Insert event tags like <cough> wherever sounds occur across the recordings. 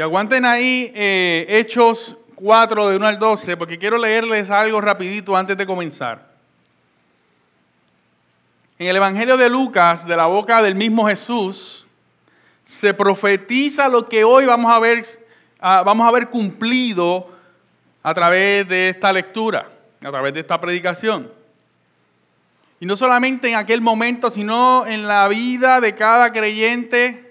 Y aguanten ahí eh, Hechos 4 de 1 al 12, porque quiero leerles algo rapidito antes de comenzar. En el Evangelio de Lucas, de la boca del mismo Jesús, se profetiza lo que hoy vamos a ver, ah, vamos a ver cumplido a través de esta lectura, a través de esta predicación. Y no solamente en aquel momento, sino en la vida de cada creyente,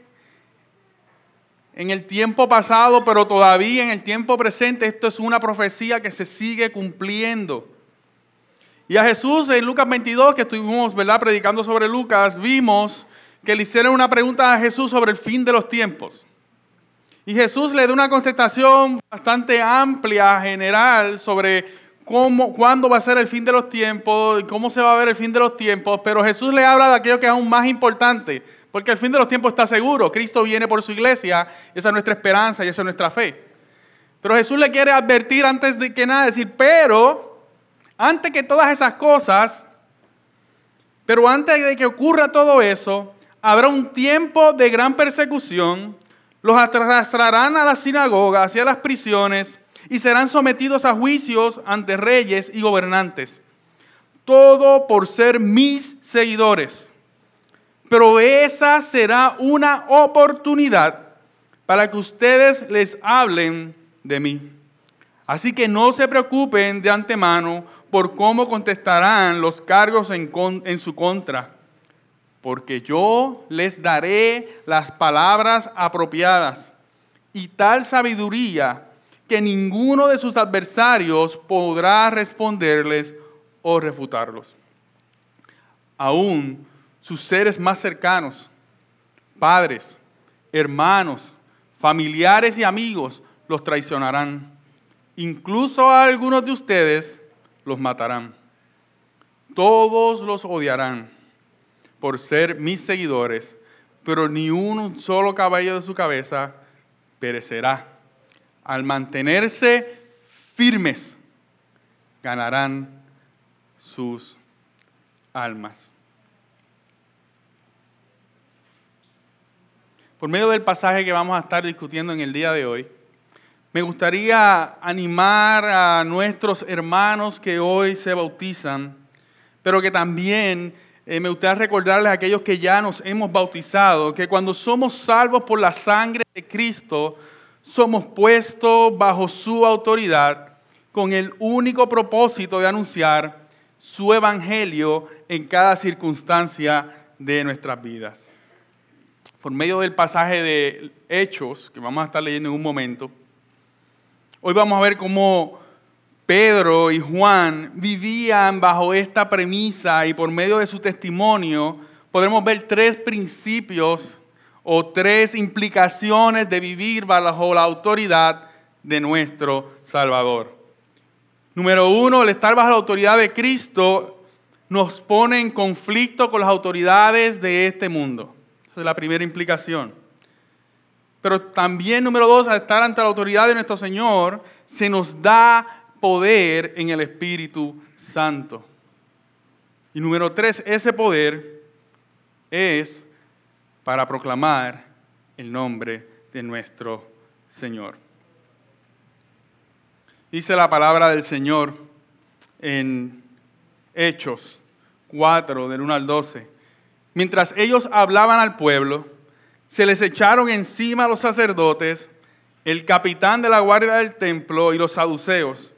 en el tiempo pasado, pero todavía en el tiempo presente. Esto es una profecía que se sigue cumpliendo. Y a Jesús en Lucas 22, que estuvimos ¿verdad? predicando sobre Lucas, vimos que le hicieron una pregunta a Jesús sobre el fin de los tiempos. Y Jesús le da una contestación bastante amplia, general, sobre cómo, cuándo va a ser el fin de los tiempos, cómo se va a ver el fin de los tiempos, pero Jesús le habla de aquello que es aún más importante, porque el fin de los tiempos está seguro, Cristo viene por su iglesia, esa es nuestra esperanza y esa es nuestra fe. Pero Jesús le quiere advertir antes de que nada, decir, pero antes que todas esas cosas, pero antes de que ocurra todo eso, habrá un tiempo de gran persecución, los arrastrarán a las sinagogas y a las prisiones, y serán sometidos a juicios ante reyes y gobernantes. Todo por ser mis seguidores. Pero esa será una oportunidad para que ustedes les hablen de mí. Así que no se preocupen de antemano por cómo contestarán los cargos en, en, su contra, porque yo les daré las palabras apropiadas y tal sabiduría que ninguno de sus adversarios podrá responderles o refutarlos. Aún sus seres más cercanos, padres, hermanos, familiares y amigos los traicionarán. Incluso a algunos de ustedes los matarán. Todos los odiarán por ser mis seguidores, pero ni un solo cabello de su cabeza perecerá al mantenerse firmes, ganarán sus almas. Por medio del pasaje que vamos a estar discutiendo en el día de hoy, me gustaría animar a nuestros hermanos que hoy se bautizan, pero que también eh, me gustaría recordarles a aquellos que ya nos hemos bautizado, que cuando somos salvos por la sangre de Cristo, somos puestos bajo su autoridad con el único propósito de anunciar su evangelio en cada circunstancia de nuestras vidas. Por medio del pasaje de Hechos, que vamos a estar leyendo en un momento, hoy vamos a ver cómo Pedro y Juan vivían bajo esta premisa y por medio de su testimonio podremos ver tres principios o tres implicaciones de vivir bajo la autoridad de nuestro Salvador. Número uno, el estar bajo la autoridad de Cristo nos pone en conflicto con las autoridades de este mundo. Es la primera implicación. Pero también, número dos, al estar ante la autoridad de nuestro Señor, se nos da poder en el Espíritu Santo. Y número tres, ese poder es para proclamar el nombre de nuestro Señor. Dice la palabra del Señor en Hechos 4, del 1 al 12. Mientras ellos hablaban al pueblo, se les echaron encima los sacerdotes, el capitán de la guardia del templo y los saduceos,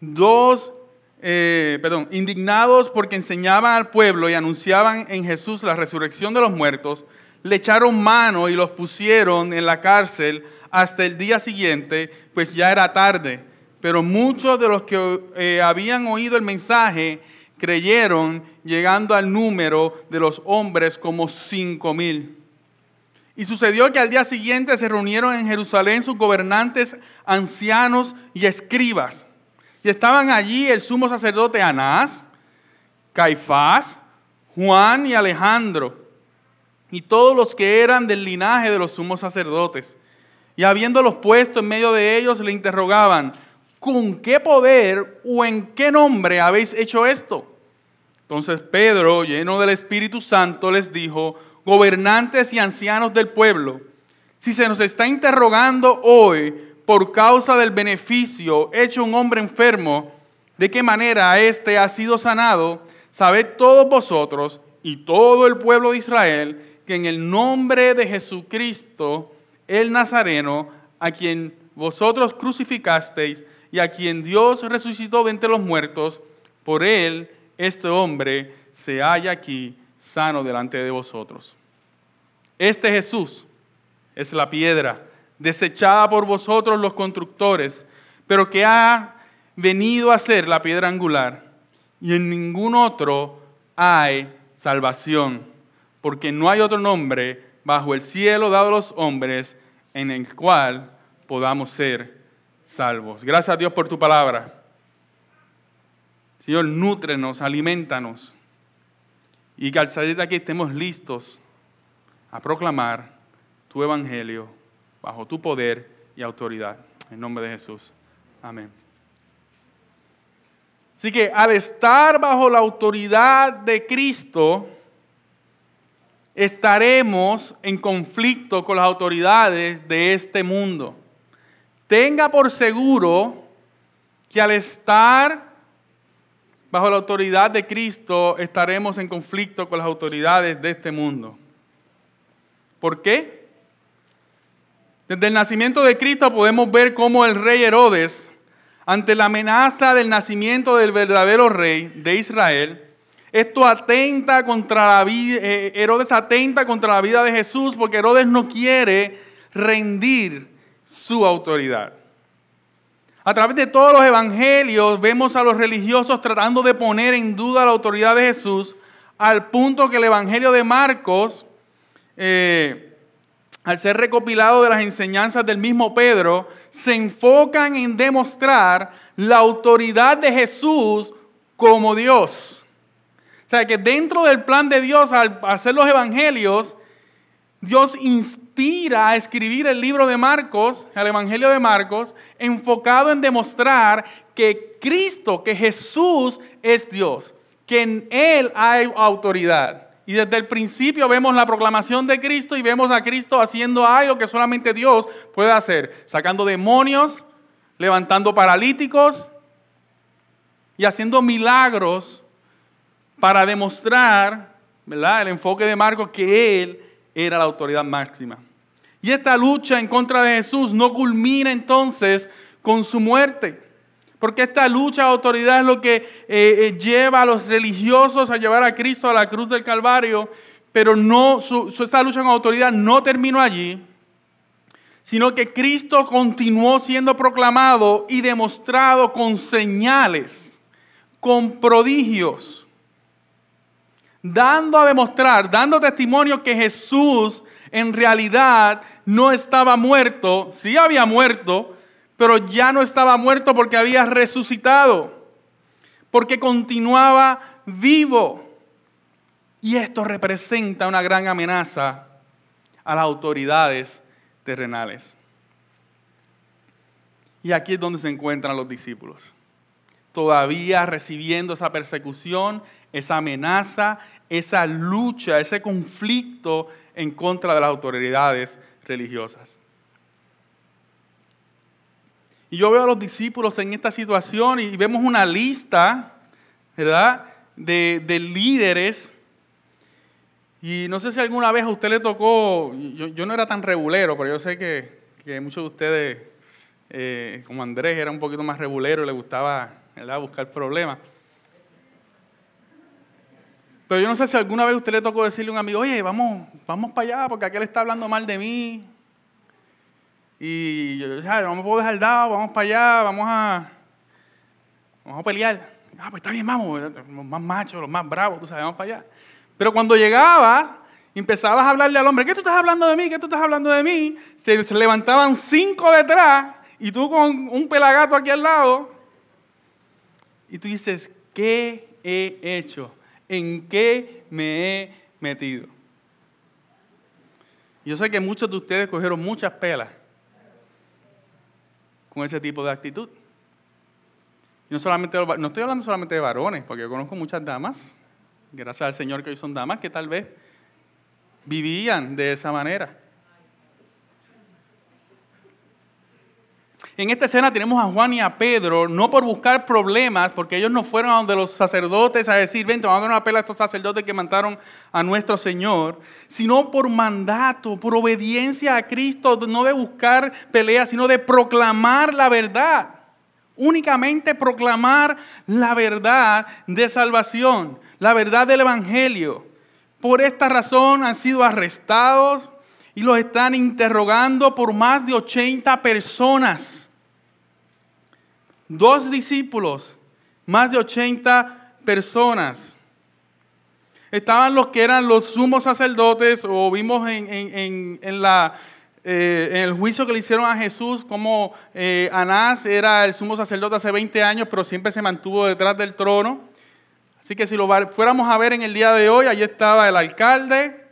dos, eh, indignados porque enseñaban al pueblo y anunciaban en Jesús la resurrección de los muertos, le echaron mano y los pusieron en la cárcel hasta el día siguiente, pues ya era tarde. Pero muchos de los que eh, habían oído el mensaje creyeron, llegando al número de los hombres como cinco mil. Y sucedió que al día siguiente se reunieron en Jerusalén sus gobernantes, ancianos y escribas. Y estaban allí el sumo sacerdote Anás, Caifás, Juan y Alejandro y todos los que eran del linaje de los sumos sacerdotes. Y habiéndolos puesto en medio de ellos, le interrogaban, ¿con qué poder o en qué nombre habéis hecho esto? Entonces Pedro, lleno del Espíritu Santo, les dijo, gobernantes y ancianos del pueblo, Si se nos está interrogando hoy por causa del beneficio hecho un hombre enfermo, de qué manera éste ha sido sanado, sabed todos vosotros y todo el pueblo de Israel que en el nombre de Jesucristo, el Nazareno, a quien vosotros crucificasteis y a quien Dios resucitó de entre los muertos, por él este hombre se halla aquí sano delante de vosotros. Este Jesús es la piedra desechada por vosotros los constructores, pero que ha venido a ser la piedra angular, y en ningún otro hay salvación, porque no hay otro nombre bajo el cielo dado a los hombres en el cual podamos ser salvos. Gracias a Dios por tu palabra. Señor, nútrenos, alimentanos, y que al salir de aquí estemos listos a proclamar tu evangelio bajo tu poder y autoridad. En nombre de Jesús. Amén. Así que al estar bajo la autoridad de Cristo, estaremos en conflicto con las autoridades de este mundo. Tenga por seguro que al estar bajo la autoridad de Cristo, estaremos en conflicto con las autoridades de este mundo. ¿Por qué? Desde el nacimiento de Cristo podemos ver cómo el rey Herodes, ante la amenaza del nacimiento del verdadero rey de Israel, esto atenta contra la vida, eh, Herodes atenta contra la vida de Jesús porque Herodes no quiere rendir su autoridad. A través de todos los evangelios vemos a los religiosos tratando de poner en duda la autoridad de Jesús al punto que el evangelio de Marcos eh, al ser recopilado de las enseñanzas del mismo Pedro, se enfocan en demostrar la autoridad de Jesús como Dios. O sea, que dentro del plan de Dios, al hacer los evangelios, Dios inspira a escribir el libro de Marcos, el Evangelio de Marcos, enfocado en demostrar que Cristo, que Jesús es Dios, que en Él hay autoridad. Y desde el principio vemos la proclamación de Cristo y vemos a Cristo haciendo algo que solamente Dios puede hacer, sacando demonios, levantando paralíticos y haciendo milagros para demostrar, ¿verdad? El enfoque de Marcos que él era la autoridad máxima. Y esta lucha en contra de Jesús no culmina entonces con su muerte. Porque esta lucha de autoridad es lo que eh, eh, lleva a los religiosos a llevar a Cristo a la cruz del Calvario, pero no, su, esta lucha con autoridad no terminó allí, sino que Cristo continuó siendo proclamado y demostrado con señales, con prodigios, dando a demostrar, dando testimonio que Jesús en realidad no estaba muerto, sí había muerto, pero ya no estaba muerto porque había resucitado, porque continuaba vivo. Y esto representa una gran amenaza a las autoridades terrenales. Y aquí es donde se encuentran los discípulos, todavía recibiendo esa persecución, esa amenaza, esa lucha, ese conflicto en contra de las autoridades religiosas. Y yo veo a los discípulos en esta situación y vemos una lista, ¿verdad?, de, líderes. Y no sé si alguna vez a usted le tocó, yo, no era tan regulero, pero yo sé que, muchos de ustedes, eh, como Andrés, era un poquito más regulero y le gustaba ¿verdad? buscar problemas. Pero yo no sé si alguna vez usted le tocó decirle a un amigo, oye, vamos, vamos para allá porque aquel está hablando mal de mí, y yo dije, no me puedo dejar dado, vamos para allá, vamos a, vamos a pelear. Ah, pues está bien, vamos, los más machos, los más bravos, tú sabes, vamos para allá. Pero cuando llegabas, empezabas a hablarle al hombre, ¿qué tú estás hablando de mí? ¿Qué tú estás hablando de mí? Se, se levantaban cinco detrás y tú con un pelagato aquí al lado. Y tú dices, ¿qué he hecho? ¿En qué me he metido? Yo sé que muchos de ustedes cogieron muchas pelas con ese tipo de actitud. no, solamente, no estoy hablando solamente de varones, porque yo conozco muchas damas, gracias al Señor que hoy son damas, que tal vez vivían de esa manera. En esta escena tenemos a Juan y a Pedro, no por buscar problemas, porque ellos no fueron a donde los sacerdotes a decir, vente, vamos a dar una pela a estos sacerdotes que mataron a nuestro Señor, sino por mandato, por obediencia a Cristo, no de buscar peleas, sino de proclamar la verdad. Únicamente proclamar la verdad de salvación, la verdad del Evangelio. Por esta razón han sido arrestados y los están interrogando por más de 80 personas. Dos discípulos, más de 80 personas. Estaban los que eran los sumos sacerdotes, o vimos en, la, eh, en el juicio que le hicieron a Jesús, como eh, Anás era el sumo sacerdote hace 20 años, pero siempre se mantuvo detrás del trono. Así que si lo fuéramos a ver en el día de hoy, ahí estaba el alcalde,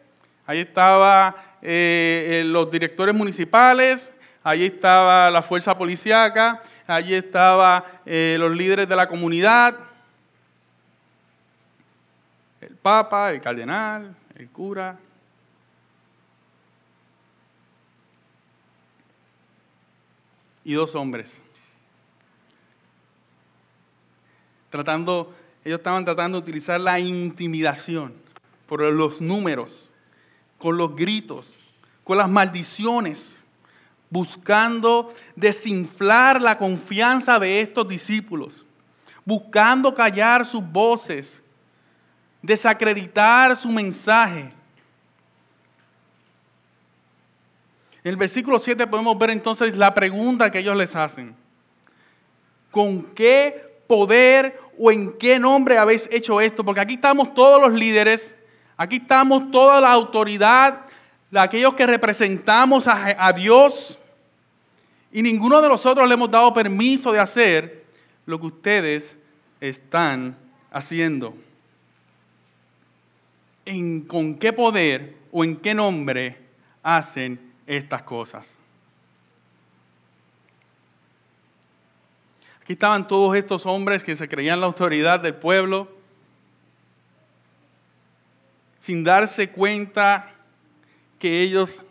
ahí estaba eh, los directores municipales, ahí estaba la fuerza policíaca, allí estaban eh, los líderes de la comunidad, el papa, el cardenal, el cura. Y dos hombres. Tratando ellos estaban tratando de utilizar la intimidación por los números, con los gritos, con las maldiciones, buscando desinflar la confianza de estos discípulos, buscando callar sus voces, desacreditar su mensaje. En el versículo 7 podemos ver entonces la pregunta que ellos les hacen. ¿Con qué poder o en qué nombre habéis hecho esto? Porque aquí estamos todos los líderes, aquí estamos toda la autoridad, aquellos que representamos a, Dios, y ninguno de nosotros le hemos dado permiso de hacer lo que ustedes están haciendo. ¿En, ¿Con qué poder o en qué nombre hacen estas cosas? Aquí estaban todos estos hombres que se creían la autoridad del pueblo, sin darse cuenta que ellos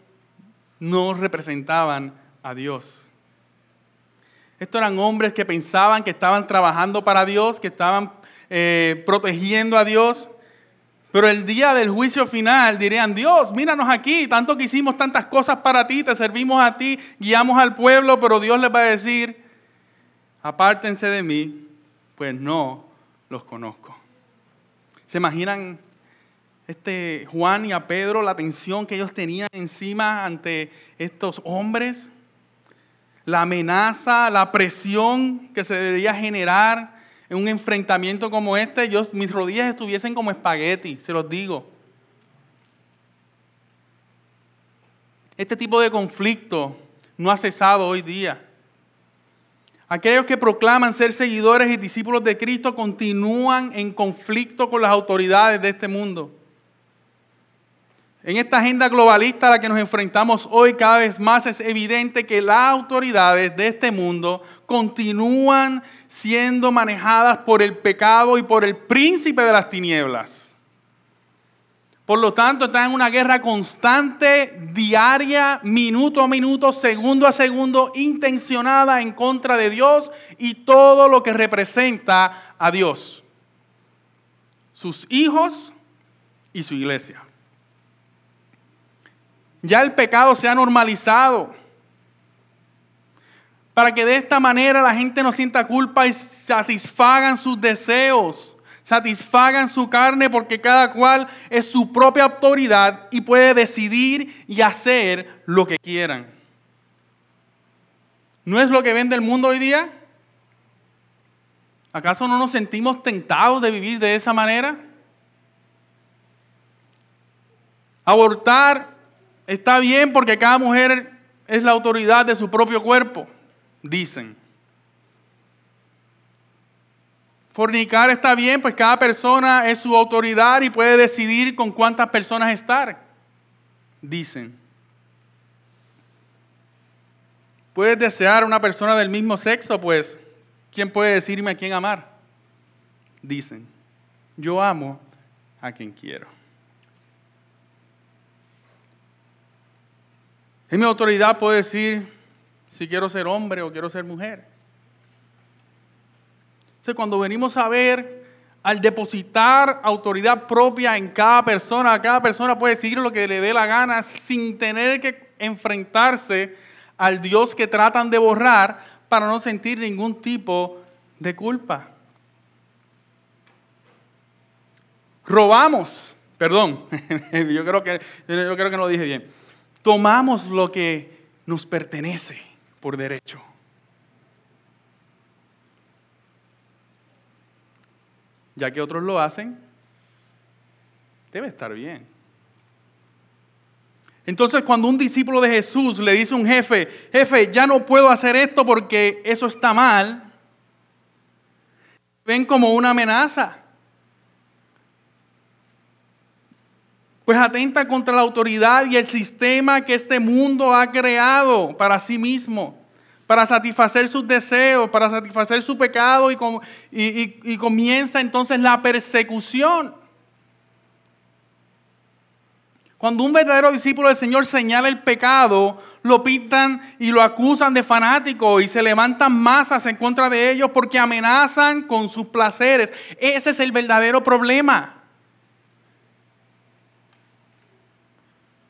no representaban a Dios. Estos eran hombres que pensaban que estaban trabajando para Dios, que estaban eh, protegiendo a Dios, pero el día del juicio final dirían, Dios, míranos aquí, tanto que hicimos tantas cosas para ti, te servimos a ti, guiamos al pueblo, pero Dios les va a decir, apártense de mí, pues no los conozco. ¿Se imaginan este Juan y a Pedro la tensión que ellos tenían encima ante estos hombres? La amenaza, la presión que se debería generar en un enfrentamiento como este, yo, mis rodillas estuviesen como espagueti, se los digo. Este tipo de conflicto no ha cesado hoy día. Aquellos que proclaman ser seguidores y discípulos de Cristo continúan en conflicto con las autoridades de este mundo. En esta agenda globalista a la que nos enfrentamos hoy, cada vez más es evidente que las autoridades de este mundo continúan siendo manejadas por el pecado y por el príncipe de las tinieblas. Por lo tanto, está en una guerra constante, diaria, minuto a minuto, segundo a segundo, intencionada en contra de Dios y todo lo que representa a Dios. Sus hijos y su iglesia. Ya el pecado se ha normalizado. Para que de esta manera la gente no sienta culpa y satisfagan sus deseos satisfagan su carne porque cada cual es su propia autoridad y puede decidir y hacer lo que quieran. ¿No es lo que vende el mundo hoy día? ¿Acaso no nos sentimos tentados de vivir de esa manera? Abortar está bien porque cada mujer es la autoridad de su propio cuerpo, dicen. Fornicar está bien, pues cada persona es su autoridad y puede decidir con cuántas personas estar, dicen. Puedes desear a una persona del mismo sexo, pues, ¿quién puede decirme a quién amar? Dicen, yo amo a quien quiero. En mi autoridad puedo decir si quiero ser hombre o quiero ser mujer. Entonces, cuando venimos a ver, al depositar autoridad propia en cada persona, cada persona puede decir lo que le dé la gana sin tener que enfrentarse al Dios que tratan de borrar para no sentir ningún tipo de culpa. Robamos, perdón, <laughs> yo creo que, yo creo que no lo dije bien. Tomamos lo que nos pertenece por derecho. Ya que otros lo hacen, debe estar bien. Entonces cuando un discípulo de Jesús le dice a un jefe, jefe, ya no puedo hacer esto porque eso está mal, ven como una amenaza. Pues atenta contra la autoridad y el sistema que este mundo ha creado para sí mismo, para satisfacer sus deseos, para satisfacer su pecado y, comienza entonces la persecución. Cuando un verdadero discípulo del Señor señala el pecado, lo pintan y lo acusan de fanático y se levantan masas en contra de ellos porque amenazan con sus placeres. Ese es el verdadero problema.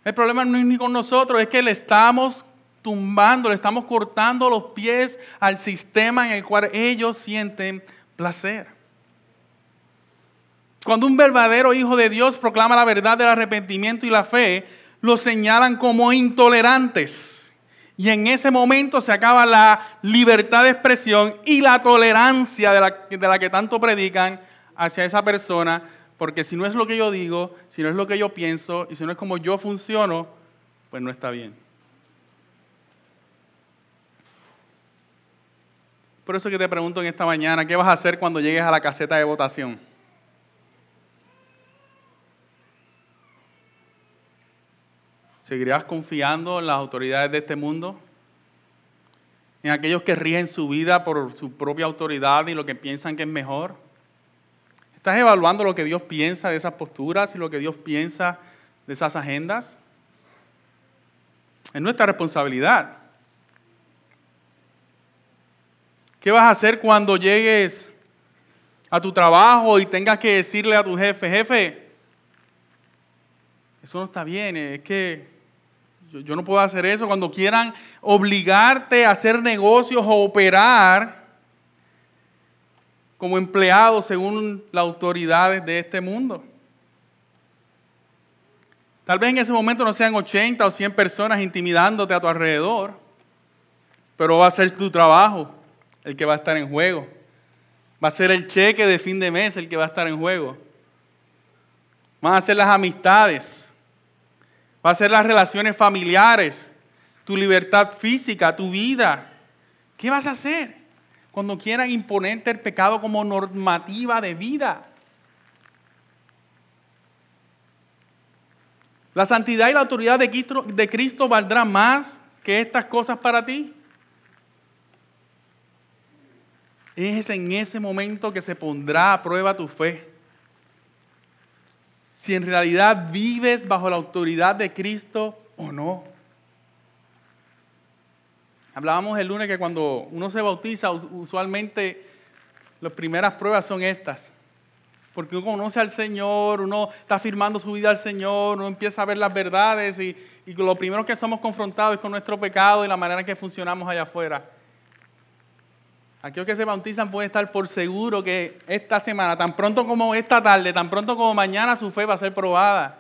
El problema no es ni con nosotros, es que le estamos tumbando, le estamos cortando los pies al sistema en el cual ellos sienten placer. Cuando un verdadero hijo de Dios proclama la verdad del arrepentimiento y la fe, lo señalan como intolerantes. Y en ese momento se acaba la libertad de expresión y la tolerancia de la, de la que tanto predican hacia esa persona, porque si no es lo que yo digo, si no es lo que yo pienso y si no es como yo funciono, pues no está bien. Por eso que te pregunto en esta mañana, ¿qué vas a hacer cuando llegues a la caseta de votación? ¿Seguirás confiando en las autoridades de este mundo? ¿En aquellos que rigen su vida por su propia autoridad y lo que piensan que es mejor? ¿Estás evaluando lo que Dios piensa de esas posturas y lo que Dios piensa de esas agendas? Es nuestra responsabilidad. ¿Qué vas a hacer cuando llegues a tu trabajo y tengas que decirle a tu jefe, jefe, eso no está bien, es que yo, no puedo hacer eso. Cuando quieran obligarte a hacer negocios o operar como empleado según las autoridades de este mundo. Tal vez en ese momento no sean 80 o 100 personas intimidándote a tu alrededor, pero va a ser tu trabajo el que va a estar en juego. Va a ser el cheque de fin de mes el que va a estar en juego. Van a ser las amistades va a ser las relaciones familiares, tu libertad física, tu vida. ¿Qué vas a hacer cuando quieran imponerte el pecado como normativa de vida? ¿La santidad y la autoridad de Cristo, de Cristo valdrá más que estas cosas para ti? Es en ese momento que se pondrá a prueba tu fe si en realidad vives bajo la autoridad de Cristo o no. Hablábamos el lunes que cuando uno se bautiza, usualmente las primeras pruebas son estas. Porque uno conoce al Señor, uno está afirmando su vida al Señor, uno empieza a ver las verdades y, y lo primero que somos confrontados es con nuestro pecado y la manera en que funcionamos allá afuera. Aquellos que se bautizan pueden estar por seguro que esta semana, tan pronto como esta tarde, tan pronto como mañana, su fe va a ser probada.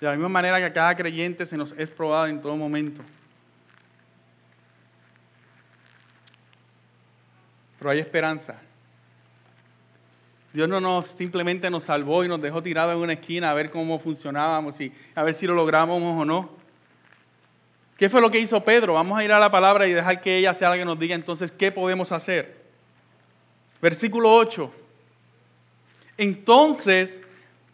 De la misma manera que a cada creyente se nos es probado en todo momento. Pero hay esperanza. Dios no nos simplemente nos salvó y nos dejó tirados en una esquina a ver cómo funcionábamos y a ver si lo lográbamos o no. ¿Qué fue lo que hizo Pedro? Vamos a ir a la palabra y dejar que ella sea la que nos diga entonces qué podemos hacer. Versículo 8. Entonces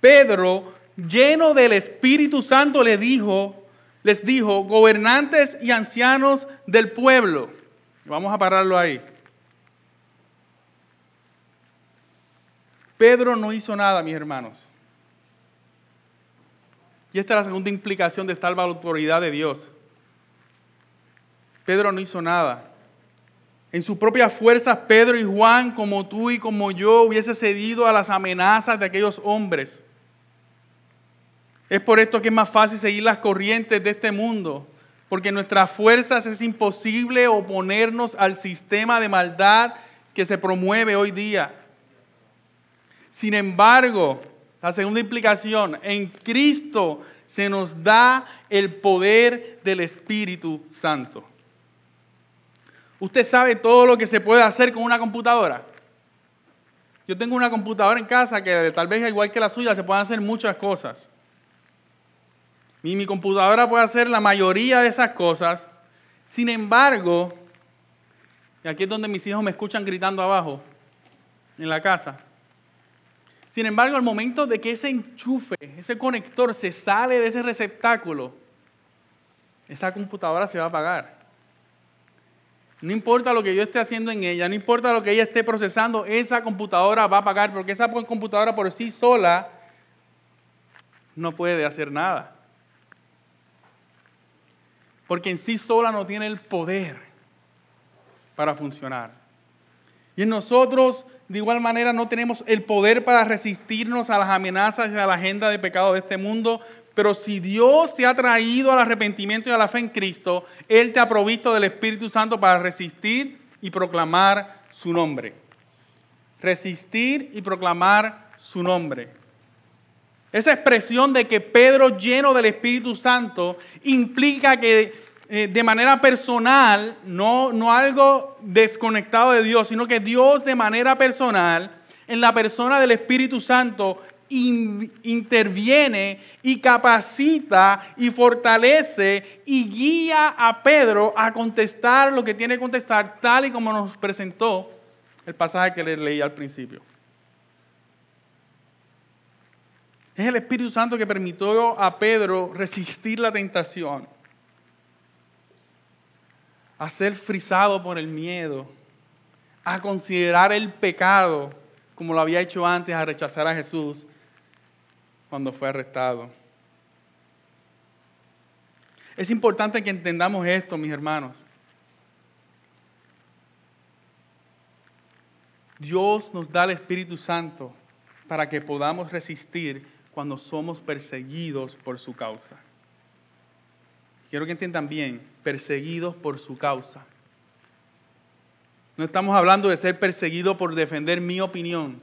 Pedro, lleno del Espíritu Santo, le dijo, les dijo, gobernantes y ancianos del pueblo. Vamos a pararlo ahí. Pedro no hizo nada, mis hermanos. Y esta es la segunda implicación de estar bajo la autoridad de Dios. Pedro no hizo nada. En sus propias fuerzas, Pedro y Juan, como tú y como yo, hubiese cedido a las amenazas de aquellos hombres. Es por esto que es más fácil seguir las corrientes de este mundo, porque en nuestras fuerzas es imposible oponernos al sistema de maldad que se promueve hoy día. Sin embargo, la segunda implicación, en Cristo se nos da el poder del Espíritu Santo. Usted sabe todo lo que se puede hacer con una computadora. Yo tengo una computadora en casa que tal vez igual que la suya se pueden hacer muchas cosas. Mi computadora puede hacer la mayoría de esas cosas. Sin embargo, y aquí es donde mis hijos me escuchan gritando abajo, en la casa. Sin embargo, al momento de que ese enchufe, ese conector se sale de ese receptáculo, esa computadora se va a apagar. No importa lo que yo esté haciendo en ella, no importa lo que ella esté procesando, esa computadora va a pagar porque esa computadora por sí sola no puede hacer nada. Porque en sí sola no tiene el poder para funcionar. Y en nosotros, de igual manera, no tenemos el poder para resistirnos a las amenazas y a la agenda de pecado de este mundo, pero si Dios te ha traído al arrepentimiento y a la fe en Cristo, Él te ha provisto del Espíritu Santo para resistir y proclamar su nombre. Resistir y proclamar su nombre. Esa expresión de que Pedro lleno del Espíritu Santo implica que eh, de manera personal, no, no algo desconectado de Dios, sino que Dios de manera personal, en la persona del Espíritu Santo, interviene y capacita y fortalece y guía a Pedro a contestar lo que tiene que contestar, tal y como nos presentó el pasaje que le leí al principio. Es el Espíritu Santo que permitió a Pedro resistir la tentación, a ser frisado por el miedo, a considerar el pecado como lo había hecho antes, a rechazar a Jesús cuando fue arrestado. Es importante que entendamos esto, mis hermanos. Dios nos da el Espíritu Santo para que podamos resistir cuando somos perseguidos por su causa. Quiero que entiendan bien, perseguidos por su causa. No estamos hablando de ser perseguido por defender mi opinión.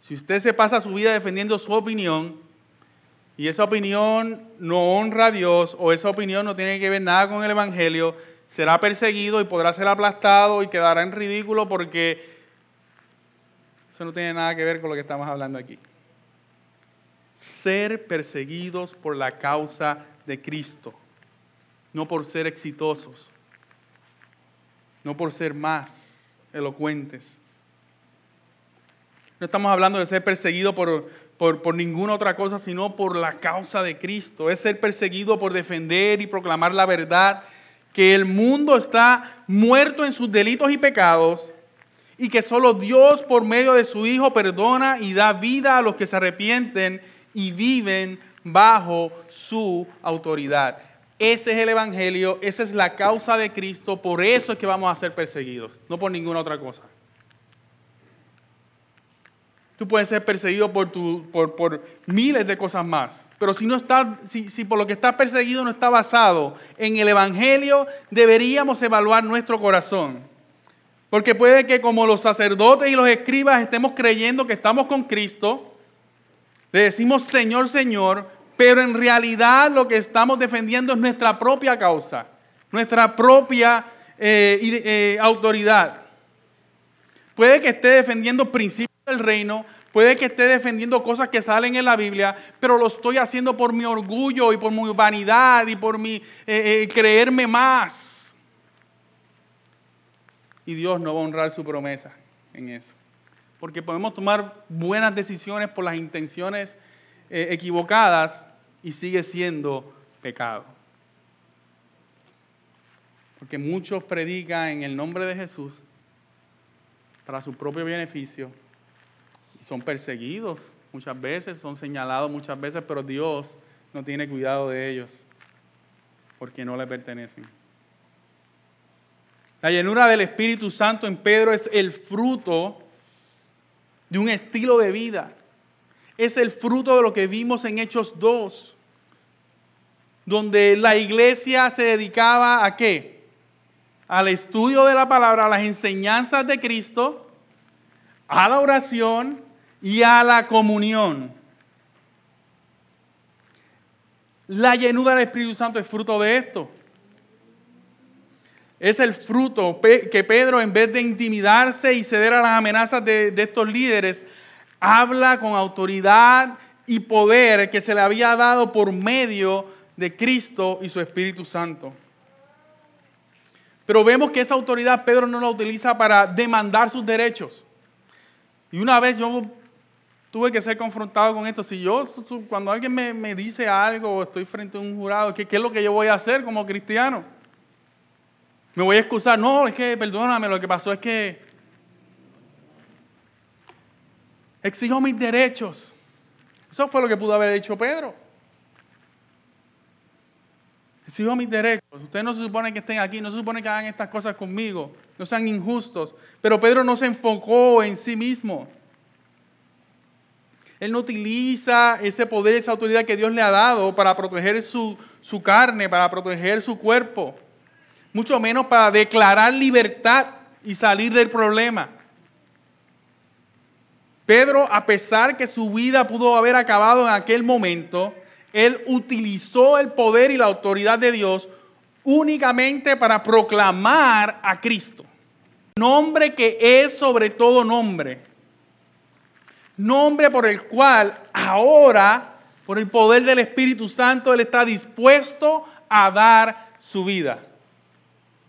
Si usted se pasa su vida defendiendo su opinión y esa opinión no honra a Dios o esa opinión no tiene que ver nada con el Evangelio, será perseguido y podrá ser aplastado y quedará en ridículo porque eso no tiene nada que ver con lo que estamos hablando aquí. Ser perseguidos por la causa de Cristo, no por ser exitosos, no por ser más elocuentes, no estamos hablando de ser perseguido por, por, ninguna otra cosa, sino por la causa de Cristo. Es ser perseguido por defender y proclamar la verdad, que el mundo está muerto en sus delitos y pecados y que solo Dios por medio de su Hijo perdona y da vida a los que se arrepienten y viven bajo su autoridad. Ese es el Evangelio, esa es la causa de Cristo, por eso es que vamos a ser perseguidos, no por ninguna otra cosa. Tú puedes ser perseguido por, tu, por, miles de cosas más. Pero si, no está, si, si por lo que estás perseguido no está basado en el Evangelio, deberíamos evaluar nuestro corazón. Porque puede que como los sacerdotes y los escribas estemos creyendo que estamos con Cristo, le decimos Señor, Señor, pero en realidad lo que estamos defendiendo es nuestra propia causa, nuestra propia eh, eh, autoridad. Puede que esté defendiendo principios el reino, puede que esté defendiendo cosas que salen en la Biblia, pero lo estoy haciendo por mi orgullo y por mi vanidad y por mi eh, creerme más. Y Dios no va a honrar su promesa en eso. Porque podemos tomar buenas decisiones por las intenciones eh, equivocadas y sigue siendo pecado. Porque muchos predican en el nombre de Jesús para su propio beneficio son perseguidos muchas veces, son señalados muchas veces, pero Dios no tiene cuidado de ellos porque no le pertenecen. La llenura del Espíritu Santo en Pedro es el fruto de un estilo de vida. Es el fruto de lo que vimos en Hechos 2, donde la iglesia se dedicaba a qué? Al estudio de la palabra, a las enseñanzas de Cristo, a la oración y a la comunión. La llenura del Espíritu Santo es fruto de esto. Es el fruto que Pedro, en vez de intimidarse y ceder a las amenazas de, estos líderes, habla con autoridad y poder que se le había dado por medio de Cristo y su Espíritu Santo. Pero vemos que esa autoridad Pedro no la utiliza para demandar sus derechos. Y una vez yo tuve que ser confrontado con esto. Si yo, cuando alguien me, dice algo estoy frente a un jurado, ¿qué, ¿qué, es lo que yo voy a hacer como cristiano? Me voy a excusar. No, es que, perdóname, lo que pasó es que exijo mis derechos. Eso fue lo que pudo haber dicho Pedro. Exijo mis derechos. Ustedes no se supone que estén aquí, no se supone que hagan estas cosas conmigo, no sean injustos. Pero Pedro no se enfocó en sí mismo. Él no utiliza ese poder, esa autoridad que Dios le ha dado para proteger su, su carne, para proteger su cuerpo. Mucho menos para declarar libertad y salir del problema. Pedro, a pesar que su vida pudo haber acabado en aquel momento, él utilizó el poder y la autoridad de Dios únicamente para proclamar a Cristo. Nombre que es sobre todo nombre nombre por el cual ahora, por el poder del Espíritu Santo, Él está dispuesto a dar su vida.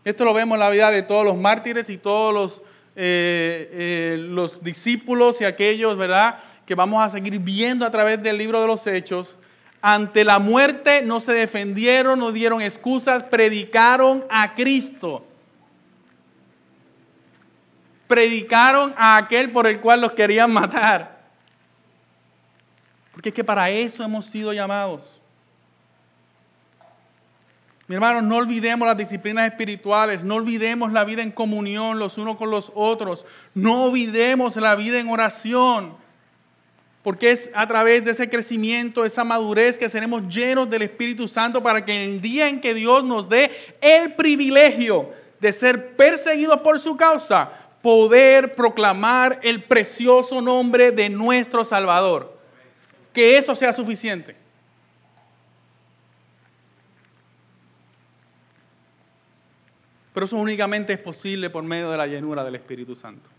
Esto lo vemos en la vida de todos los mártires y todos los, eh, eh, los discípulos y aquellos, ¿verdad?, que vamos a seguir viendo a través del libro de los Hechos. Ante la muerte no se defendieron, no dieron excusas, predicaron a Cristo. Predicaron a aquel por el cual los querían matar. Porque es que para eso hemos sido llamados. Mi hermano, no olvidemos las disciplinas espirituales, no olvidemos la vida en comunión los unos con los otros, no olvidemos la vida en oración, porque es a través de ese crecimiento, esa madurez que seremos llenos del Espíritu Santo para que el día en que Dios nos dé el privilegio de ser perseguidos por su causa, poder proclamar el precioso nombre de nuestro Salvador que eso sea suficiente. Pero eso únicamente es posible por medio de la llenura del Espíritu Santo,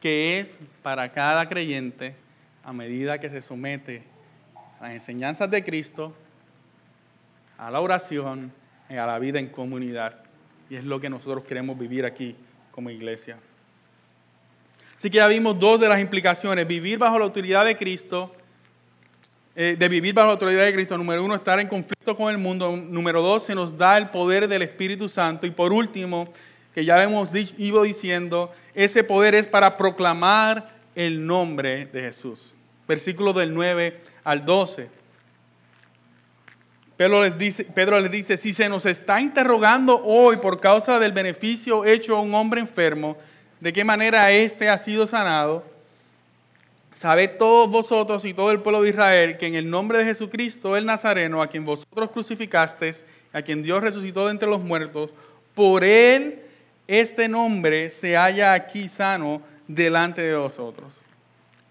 que es para cada creyente a medida que se somete a las enseñanzas de Cristo, a la oración y a la vida en comunidad. Y es lo que nosotros queremos vivir aquí como iglesia. Así que ya vimos dos de las implicaciones. Vivir bajo la autoridad de Cristo, eh, de vivir bajo la autoridad de Cristo. Número uno, estar en conflicto con el mundo. Número dos, se nos da el poder del Espíritu Santo. Y por último, que ya hemos ido diciendo, ese poder es para proclamar el nombre de Jesús. Versículo del 9 al 12. Pedro les, dice, Pedro les dice, si se nos está interrogando hoy por causa del beneficio hecho a un hombre enfermo, de qué manera éste ha sido sanado, sabed todos vosotros y todo el pueblo de Israel que en el nombre de Jesucristo el Nazareno, a quien vosotros crucificasteis, a quien Dios resucitó de entre los muertos, por él este nombre se halla aquí sano delante de vosotros.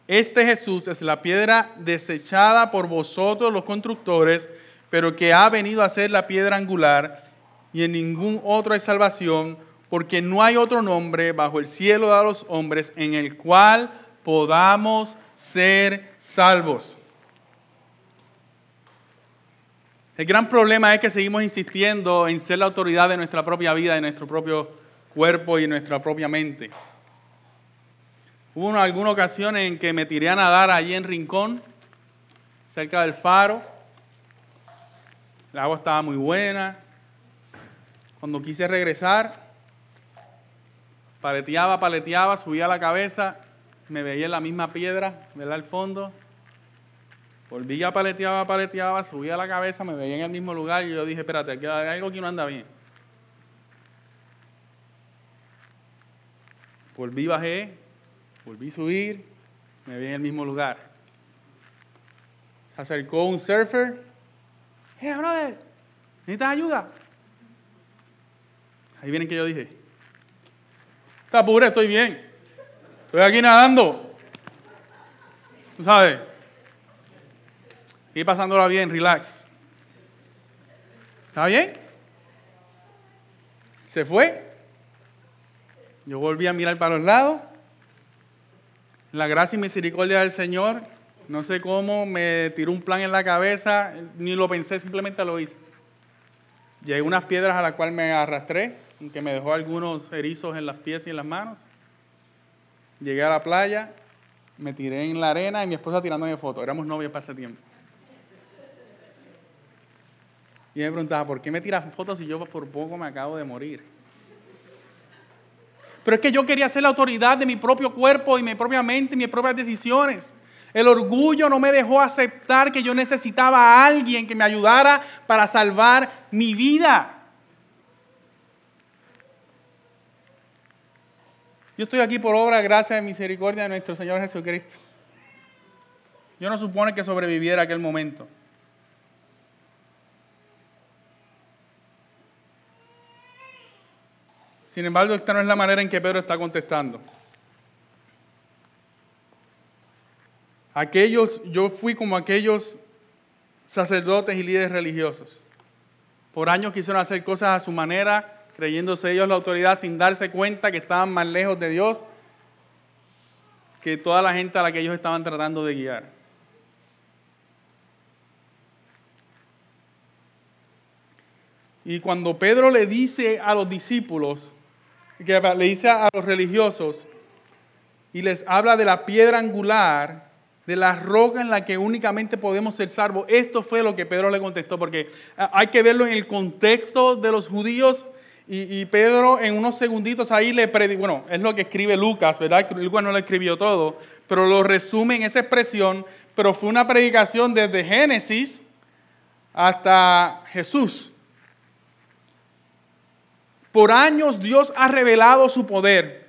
Este Jesús es la piedra desechada por vosotros los constructores, pero que ha venido a ser la piedra angular, y en ningún otro hay salvación porque no hay otro nombre bajo el cielo de los hombres en el cual podamos ser salvos. El gran problema es que seguimos insistiendo en ser la autoridad de nuestra propia vida, de nuestro propio cuerpo y nuestra propia mente. Hubo alguna ocasión en que me tiré a nadar allí en Rincón, cerca del faro. El agua estaba muy buena. Cuando quise regresar, Paleteaba, paleteaba, subía la cabeza, me veía en la misma piedra, ¿verdad? Al fondo. Volvía, paleteaba, paleteaba, subía la cabeza, me veía en el mismo lugar y yo dije, espérate, hay algo que no anda bien. Volví, bajé, volví a subir, me veía en el mismo lugar. Se acercó un surfer. Hey, brother, ¿necesitas ayuda? Ahí viene que yo dije, está pura, estoy bien. Estoy aquí nadando. ¿Tú sabes? Y pasándola bien, relax. ¿Está bien? Se fue. Yo volví a mirar para los lados. La gracia y misericordia del Señor, no sé cómo, me tiró un plan en la cabeza, ni lo pensé, simplemente lo hice. Llegué unas piedras a las cuales me arrastré, que me dejó algunos erizos en las pies y en las manos. Llegué a la playa, me tiré en la arena y mi esposa tirándome fotos. Éramos novios para ese tiempo. Y me preguntaba, ¿por qué me tiras fotos si yo por poco me acabo de morir? Pero es que yo quería ser la autoridad de mi propio cuerpo y mi propia mente y mis propias decisiones. El orgullo no me dejó aceptar que yo necesitaba a alguien que me ayudara para salvar mi vida. Yo estoy aquí por obra, gracia y misericordia de nuestro Señor Jesucristo. Yo no supone que sobreviviera aquel momento. Sin embargo, esta no es la manera en que Pedro está contestando. Aquellos, yo fui como aquellos sacerdotes y líderes religiosos. Por años quisieron hacer cosas a su manera, creyéndose ellos la autoridad sin darse cuenta que estaban más lejos de Dios que toda la gente a la que ellos estaban tratando de guiar. Y cuando Pedro le dice a los discípulos, que le dice a los religiosos, y les habla de la piedra angular, de la roca en la que únicamente podemos ser salvos, esto fue lo que Pedro le contestó, porque hay que verlo en el contexto de los judíos y, Pedro en unos segunditos ahí le predicó, bueno, es lo que escribe Lucas, ¿verdad? Lucas no lo escribió todo, pero lo resume en esa expresión, pero fue una predicación desde Génesis hasta Jesús. Por años Dios ha revelado su poder.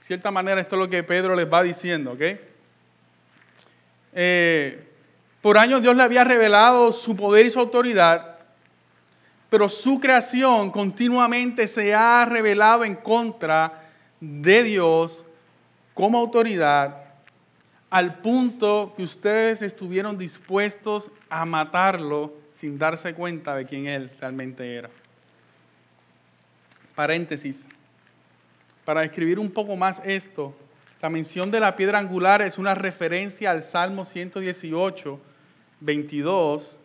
De cierta manera esto es lo que Pedro les va diciendo, ¿ok? Eh, por años Dios le había revelado su poder y su autoridad pero su creación continuamente se ha revelado en contra de Dios como autoridad, al punto que ustedes estuvieron dispuestos a matarlo sin darse cuenta de quién él realmente era. Paréntesis. Para describir un poco más esto, la mención de la piedra angular es una referencia al Salmo 118, 22,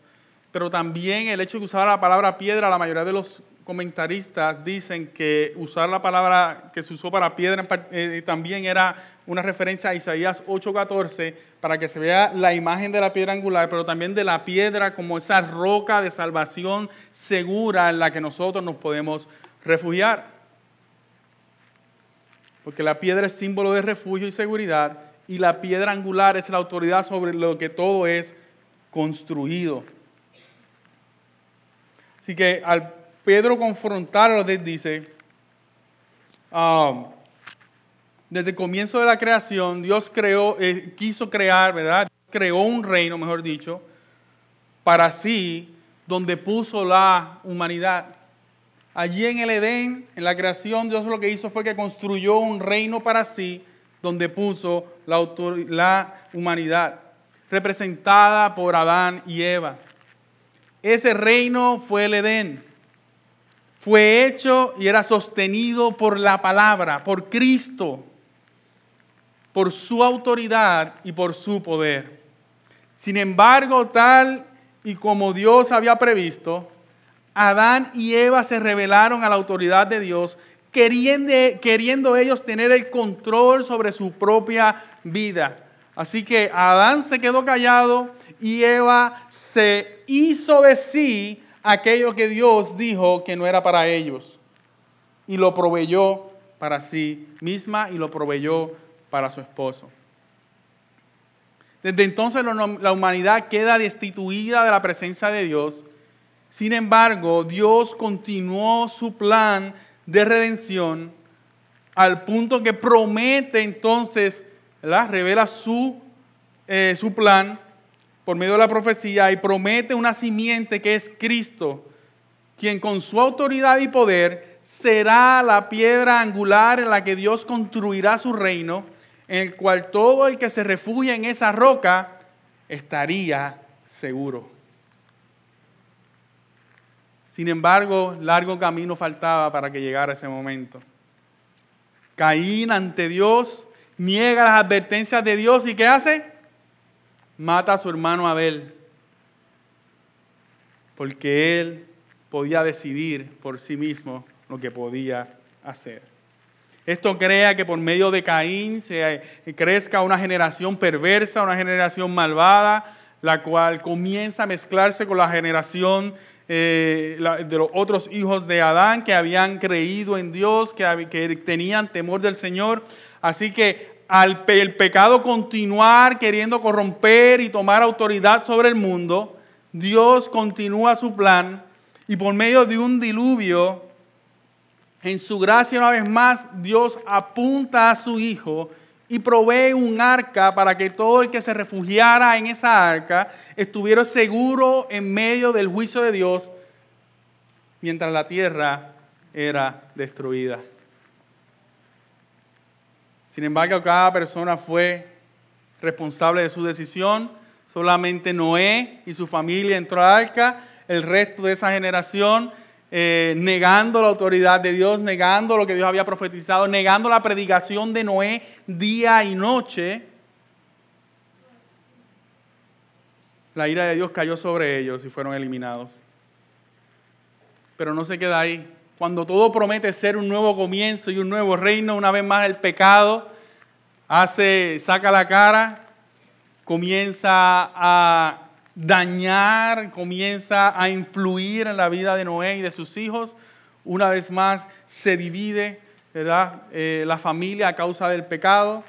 pero también el hecho de usar la palabra piedra, la mayoría de los comentaristas dicen que usar la palabra que se usó para piedra eh, también era una referencia a Isaías 8:14 para que se vea la imagen de la piedra angular, pero también de la piedra como esa roca de salvación segura en la que nosotros nos podemos refugiar. Porque la piedra es símbolo de refugio y seguridad y la piedra angular es la autoridad sobre lo que todo es construido. Así que al Pedro confrontarlo, dice, um, desde el comienzo de la creación, Dios creó, eh, quiso crear, ¿verdad? Creó un reino, mejor dicho, para sí, donde puso la humanidad. Allí en el Edén, en la creación, Dios lo que hizo fue que construyó un reino para sí, donde puso la, la humanidad, representada por Adán y Eva. Ese reino fue el Edén. Fue hecho y era sostenido por la palabra, por Cristo, por su autoridad y por su poder. Sin embargo, tal y como Dios había previsto, Adán y Eva se rebelaron a la autoridad de Dios, queriendo, ellos tener el control sobre su propia vida. Así que Adán se quedó callado y Eva se hizo de sí aquello que Dios dijo que no era para ellos. Y lo proveyó para sí misma y lo proveyó para su esposo. Desde entonces la humanidad queda destituida de la presencia de Dios. Sin embargo, Dios continuó su plan de redención al punto que promete entonces, ¿verdad? revela su, eh, su plan por medio de la profecía y promete una simiente que es Cristo, quien con su autoridad y poder será la piedra angular en la que Dios construirá su reino, en el cual todo el que se refugia en esa roca estaría seguro. Sin embargo, largo camino faltaba para que llegara ese momento. Caín ante Dios niega las advertencias de Dios y ¿qué hace? Mata a su hermano Abel. Porque él podía decidir por sí mismo lo que podía hacer. Esto crea que por medio de Caín se crezca una generación perversa, una generación malvada, la cual comienza a mezclarse con la generación eh, de los otros hijos de Adán que habían creído en Dios, que, que tenían temor del Señor. Así que al el pecado continuar queriendo corromper y tomar autoridad sobre el mundo, Dios continúa su plan y por medio de un diluvio en su gracia una vez más, Dios apunta a su Hijo y provee un arca para que todo el que se refugiara en esa arca estuviera seguro en medio del juicio de Dios mientras la tierra era destruida. Sin embargo, cada persona fue responsable de su decisión. Solamente Noé y su familia entró al arca. El resto de esa generación eh, negando la autoridad de Dios, negando lo que Dios había profetizado, negando la predicación de Noé día y noche, la ira de Dios cayó sobre ellos y fueron eliminados. Pero no se queda ahí. Cuando todo promete ser un nuevo comienzo y un nuevo reino, una vez más el pecado hace, saca la cara, comienza a dañar, comienza a influir en la vida de Noé y de sus hijos. Una vez más se divide ¿verdad? Eh, la familia a causa del pecado.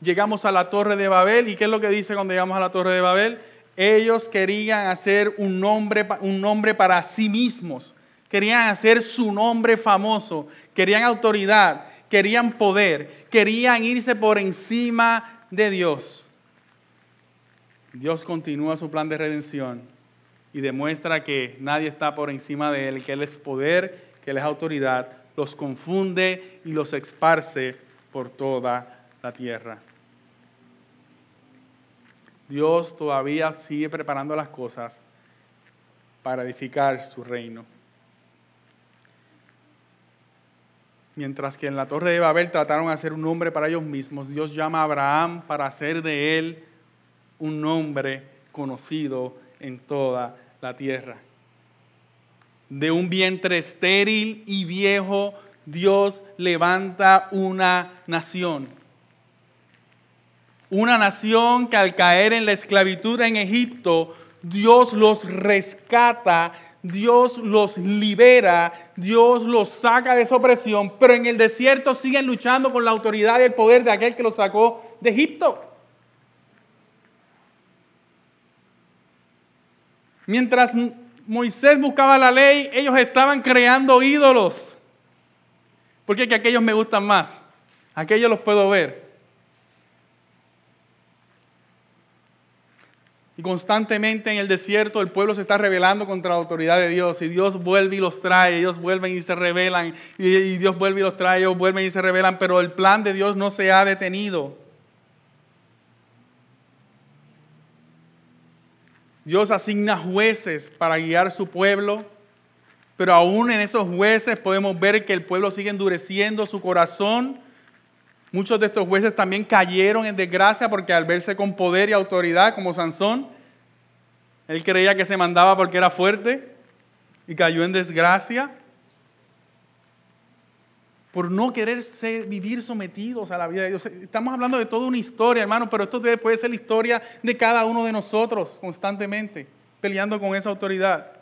Llegamos a la torre de Babel y ¿qué es lo que dice cuando llegamos a la torre de Babel? Ellos querían hacer un nombre, un nombre para sí mismos, querían hacer su nombre famoso, querían autoridad, querían poder, querían irse por encima de Dios. Dios continúa su plan de redención y demuestra que nadie está por encima de Él, que Él es poder, que Él es autoridad, los confunde y los esparce por toda la tierra. Dios todavía sigue preparando las cosas para edificar su reino. Mientras que en la torre de Babel trataron de hacer un nombre para ellos mismos, Dios llama a Abraham para hacer de él un nombre conocido en toda la tierra. De un vientre estéril y viejo, Dios levanta una nación. Una nación que al caer en la esclavitud en Egipto, Dios los rescata, Dios los libera, Dios los saca de esa opresión, pero en el desierto siguen luchando con la autoridad y el poder de aquel que los sacó de Egipto. Mientras Moisés buscaba la ley, ellos estaban creando ídolos. Porque que aquellos me gustan más. Aquellos los puedo ver. Y constantemente en el desierto el pueblo se está rebelando contra la autoridad de Dios. Y Dios vuelve y los trae, ellos vuelven y se rebelan. Y Dios vuelve y los trae, ellos vuelven y se rebelan. Pero el plan de Dios no se ha detenido. Dios asigna jueces para guiar su pueblo, pero aún en esos jueces podemos ver que el pueblo sigue endureciendo su corazón. Muchos de estos jueces también cayeron en desgracia porque al verse con poder y autoridad como Sansón, él creía que se mandaba porque era fuerte y cayó en desgracia por no querer ser, vivir sometidos a la vida de Dios. Estamos hablando de toda una historia, hermano, pero esto puede ser la historia de cada uno de nosotros constantemente, peleando con esa autoridad.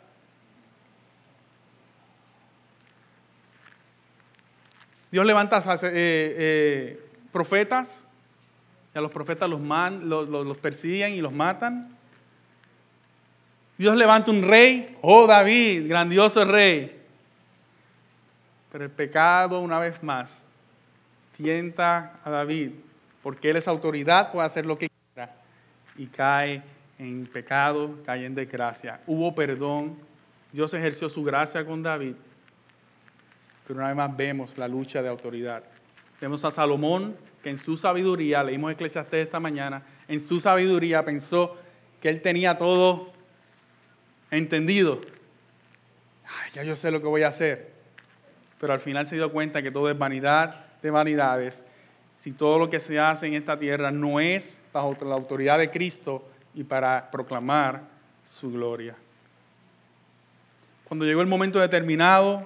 Dios levanta eh, eh, profetas, que a los profetas los, los, persiguen y los matan. Dios levanta un rey, oh David, grandioso rey. Pero el pecado, una vez más, tienta a David, porque él es autoridad, puede hacer lo que quiera, y cae en pecado, cae en desgracia. Hubo perdón, Dios ejerció su gracia con David, pero una vez más vemos la lucha de autoridad. Vemos a Salomón que en su sabiduría, leímos Eclesiastés esta mañana, en su sabiduría pensó que él tenía todo entendido. ya yo sé lo que voy a hacer. Pero al final se dio cuenta que todo es vanidad de vanidades. Si todo lo que se hace en esta tierra no es bajo la autoridad de Cristo y para proclamar su gloria. Cuando llegó el momento determinado,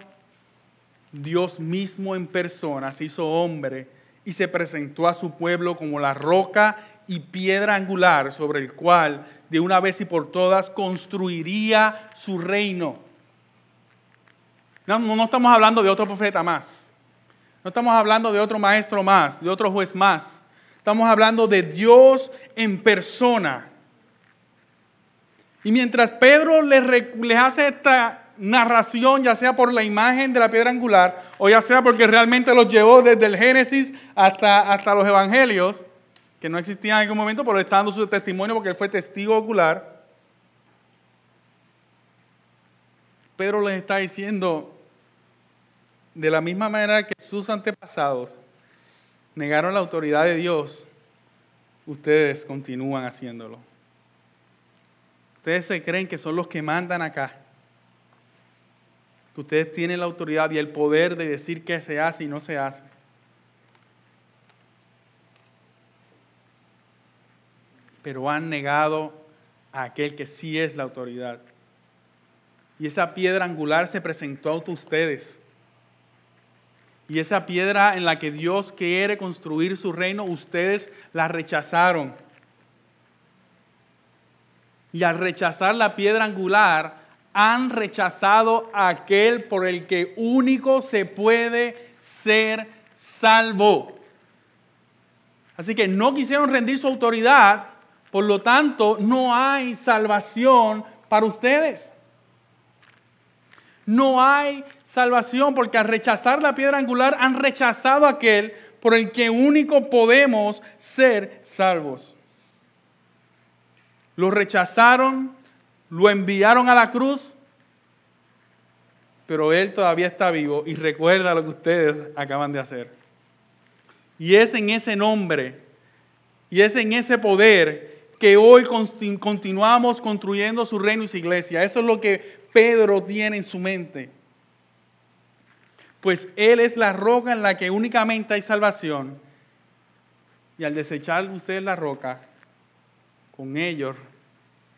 Dios mismo en persona se hizo hombre y se presentó a su pueblo como la roca y piedra angular sobre el cual de una vez y por todas construiría su reino. No, estamos hablando de otro profeta más. No estamos hablando de otro maestro más, de otro juez más. Estamos hablando de Dios en persona. Y mientras Pedro les, hace esta narración, ya sea por la imagen de la piedra angular o ya sea porque realmente los llevó desde el Génesis hasta, hasta los evangelios, que no existían en algún momento, pero está dando su testimonio porque él fue testigo ocular. Pedro les está diciendo, de la misma manera que sus antepasados negaron la autoridad de Dios, ustedes continúan haciéndolo. Ustedes se creen que son los que mandan acá. Que ustedes tienen la autoridad y el poder de decir qué se hace y no se hace. Pero han negado a aquel que sí es la autoridad. Y esa piedra angular se presentó a ustedes. Y esa piedra en la que Dios quiere construir su reino, ustedes la rechazaron. Y al rechazar la piedra angular, han rechazado a aquel por el que único se puede ser salvo. Así que no quisieron rendir su autoridad, por lo tanto no hay salvación para ustedes. No hay salvación porque al rechazar la piedra angular han rechazado a aquel por el que único podemos ser salvos. Lo rechazaron, lo enviaron a la cruz, pero Él todavía está vivo y recuerda lo que ustedes acaban de hacer. Y es en ese nombre y es en ese poder que hoy continuamos construyendo su reino y su iglesia. Eso es lo que Pedro tiene en su mente. Pues Él es la roca en la que únicamente hay salvación. Y al desechar ustedes la roca, con ellos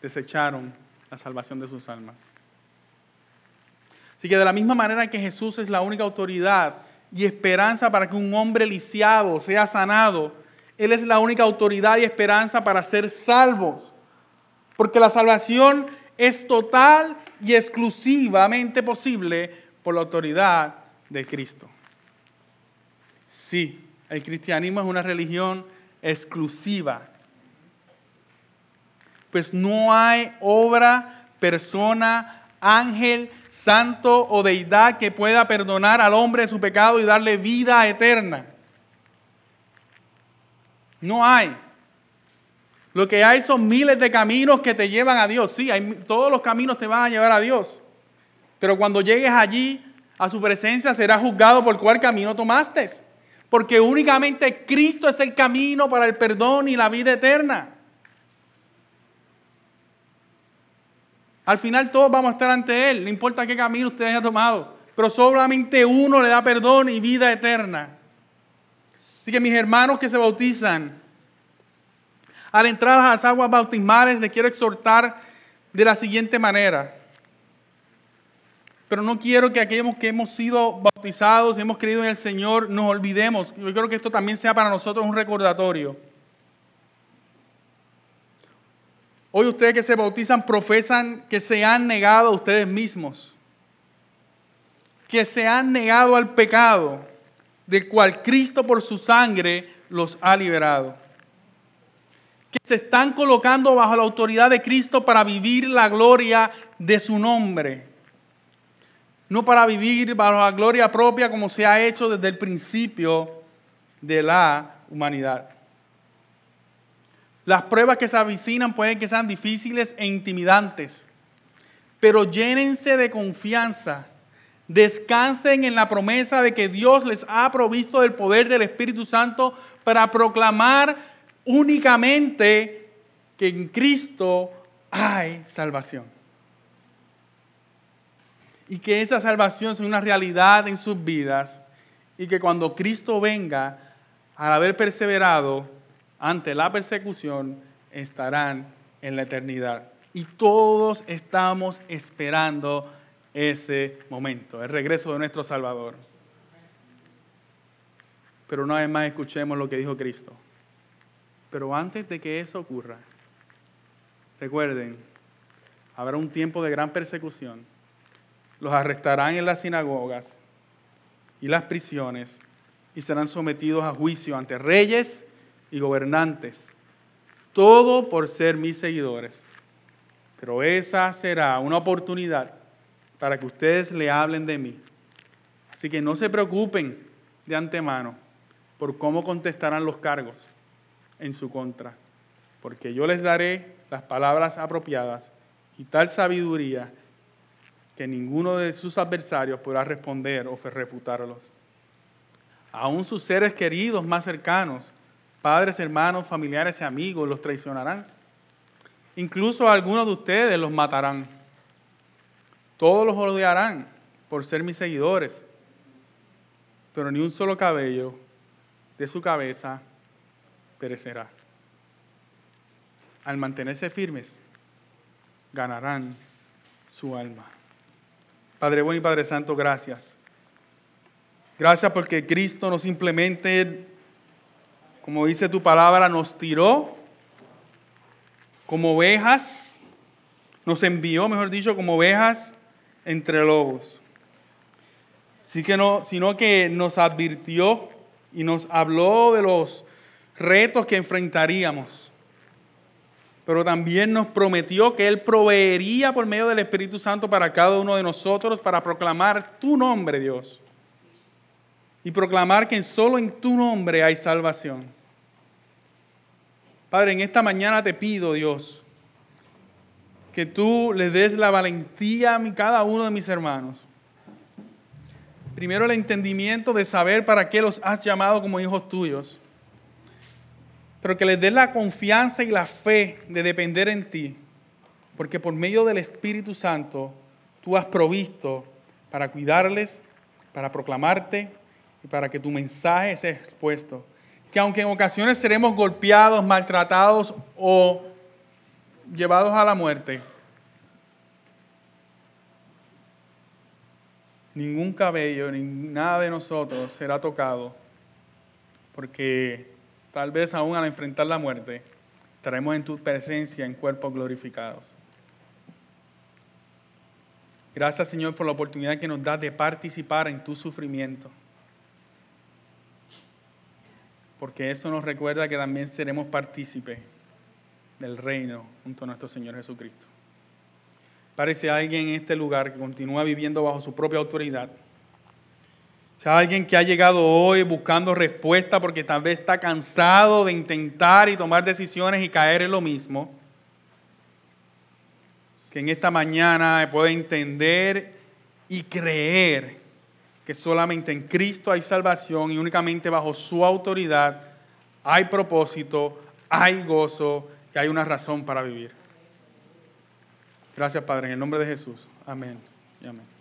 desecharon la salvación de sus almas. Así que de la misma manera que Jesús es la única autoridad y esperanza para que un hombre lisiado sea sanado, Él es la única autoridad y esperanza para ser salvos. Porque la salvación es total y exclusivamente posible por la autoridad de Cristo. Sí, el cristianismo es una religión exclusiva pues no hay obra, persona, ángel, santo o deidad que pueda perdonar al hombre su pecado y darle vida eterna. No hay. Lo que hay son miles de caminos que te llevan a Dios. Sí, todos los caminos te van a llevar a Dios. Pero cuando llegues allí, a su presencia, serás juzgado por cuál camino tomaste. Porque únicamente Cristo es el camino para el perdón y la vida eterna. Al final todos vamos a estar ante Él, no importa qué camino usted haya tomado, pero solamente uno le da perdón y vida eterna. Así que mis hermanos que se bautizan, al entrar a las aguas bautismales les quiero exhortar de la siguiente manera. Pero no quiero que aquellos que hemos sido bautizados hemos creído en el Señor nos olvidemos. Yo quiero que esto también sea para nosotros un recordatorio. Hoy ustedes que se bautizan profesan que se han negado a ustedes mismos, que se han negado al pecado, del cual Cristo por su sangre los ha liberado. que se están colocando bajo la autoridad de Cristo para vivir la gloria de su nombre. No para vivir bajo la gloria propia como se ha hecho desde el principio de la humanidad. Las pruebas que se avicinan pueden que sean difíciles e intimidantes, pero llénense de confianza. Descansen en la promesa de que Dios les ha provisto del poder del Espíritu Santo para proclamar únicamente que en Cristo hay salvación. Y que esa salvación es una realidad en sus vidas y que cuando Cristo venga, al haber perseverado ante la persecución, estarán en la eternidad. Y todos estamos esperando ese momento, el regreso de nuestro Salvador. Pero una vez más escuchemos lo que dijo Cristo. Pero antes de que eso ocurra, recuerden, habrá un tiempo de gran persecución. Los arrestarán en las sinagogas y las prisiones y serán sometidos a juicio ante reyes y gobernantes. Todo por ser mis seguidores. Pero esa será una oportunidad para que ustedes le hablen de mí. Así que no se preocupen de antemano por cómo contestarán los cargos en su contra, porque yo les daré las palabras apropiadas y tal sabiduría que ninguno de sus adversarios podrá responder o refutarlos. Aún sus seres queridos más cercanos, padres, hermanos, familiares y amigos los traicionarán. Incluso algunos de ustedes los matarán. Todos los odiarán por ser mis seguidores, pero ni un solo cabello de su cabeza perecerá. Al mantenerse firmes, ganarán su alma. Padre bueno y Padre Santo, gracias. Gracias porque Cristo no simplemente, como dice tu palabra, nos tiró como ovejas, nos envió, mejor dicho, como ovejas entre lobos. Que no, sino que nos advirtió y nos habló de los retos que enfrentaríamos. Pero también nos prometió que Él proveería por medio del Espíritu Santo para cada uno de nosotros para proclamar tu nombre, Dios. Y proclamar que solo en tu nombre hay salvación. Padre, en esta mañana te pido, Dios, que tú le des la valentía a cada uno de mis hermanos. Primero el entendimiento de saber para qué los has llamado como hijos tuyos pero que les dé la confianza y la fe de depender en ti, porque por medio del Espíritu Santo tú has provisto para cuidarles, para proclamarte y para que tu mensaje sea expuesto. Que aunque en ocasiones seremos golpeados, maltratados o llevados a la muerte, ningún cabello ni nada de nosotros será tocado, porque tal vez aún al enfrentar la muerte, estaremos en tu presencia en cuerpos glorificados. Gracias Señor por la oportunidad que nos das de participar en tu sufrimiento. Porque eso nos recuerda que también seremos partícipes del reino junto a nuestro Señor Jesucristo. Parece alguien en este lugar que continúa viviendo bajo su propia autoridad si hay alguien que ha llegado hoy buscando respuesta porque tal vez está cansado de intentar y tomar decisiones y caer en lo mismo, que en esta mañana pueda entender y creer que solamente en Cristo hay salvación y únicamente bajo su autoridad hay propósito, hay gozo y hay una razón para vivir. Gracias, Padre, en el nombre de Jesús. Amén y amén.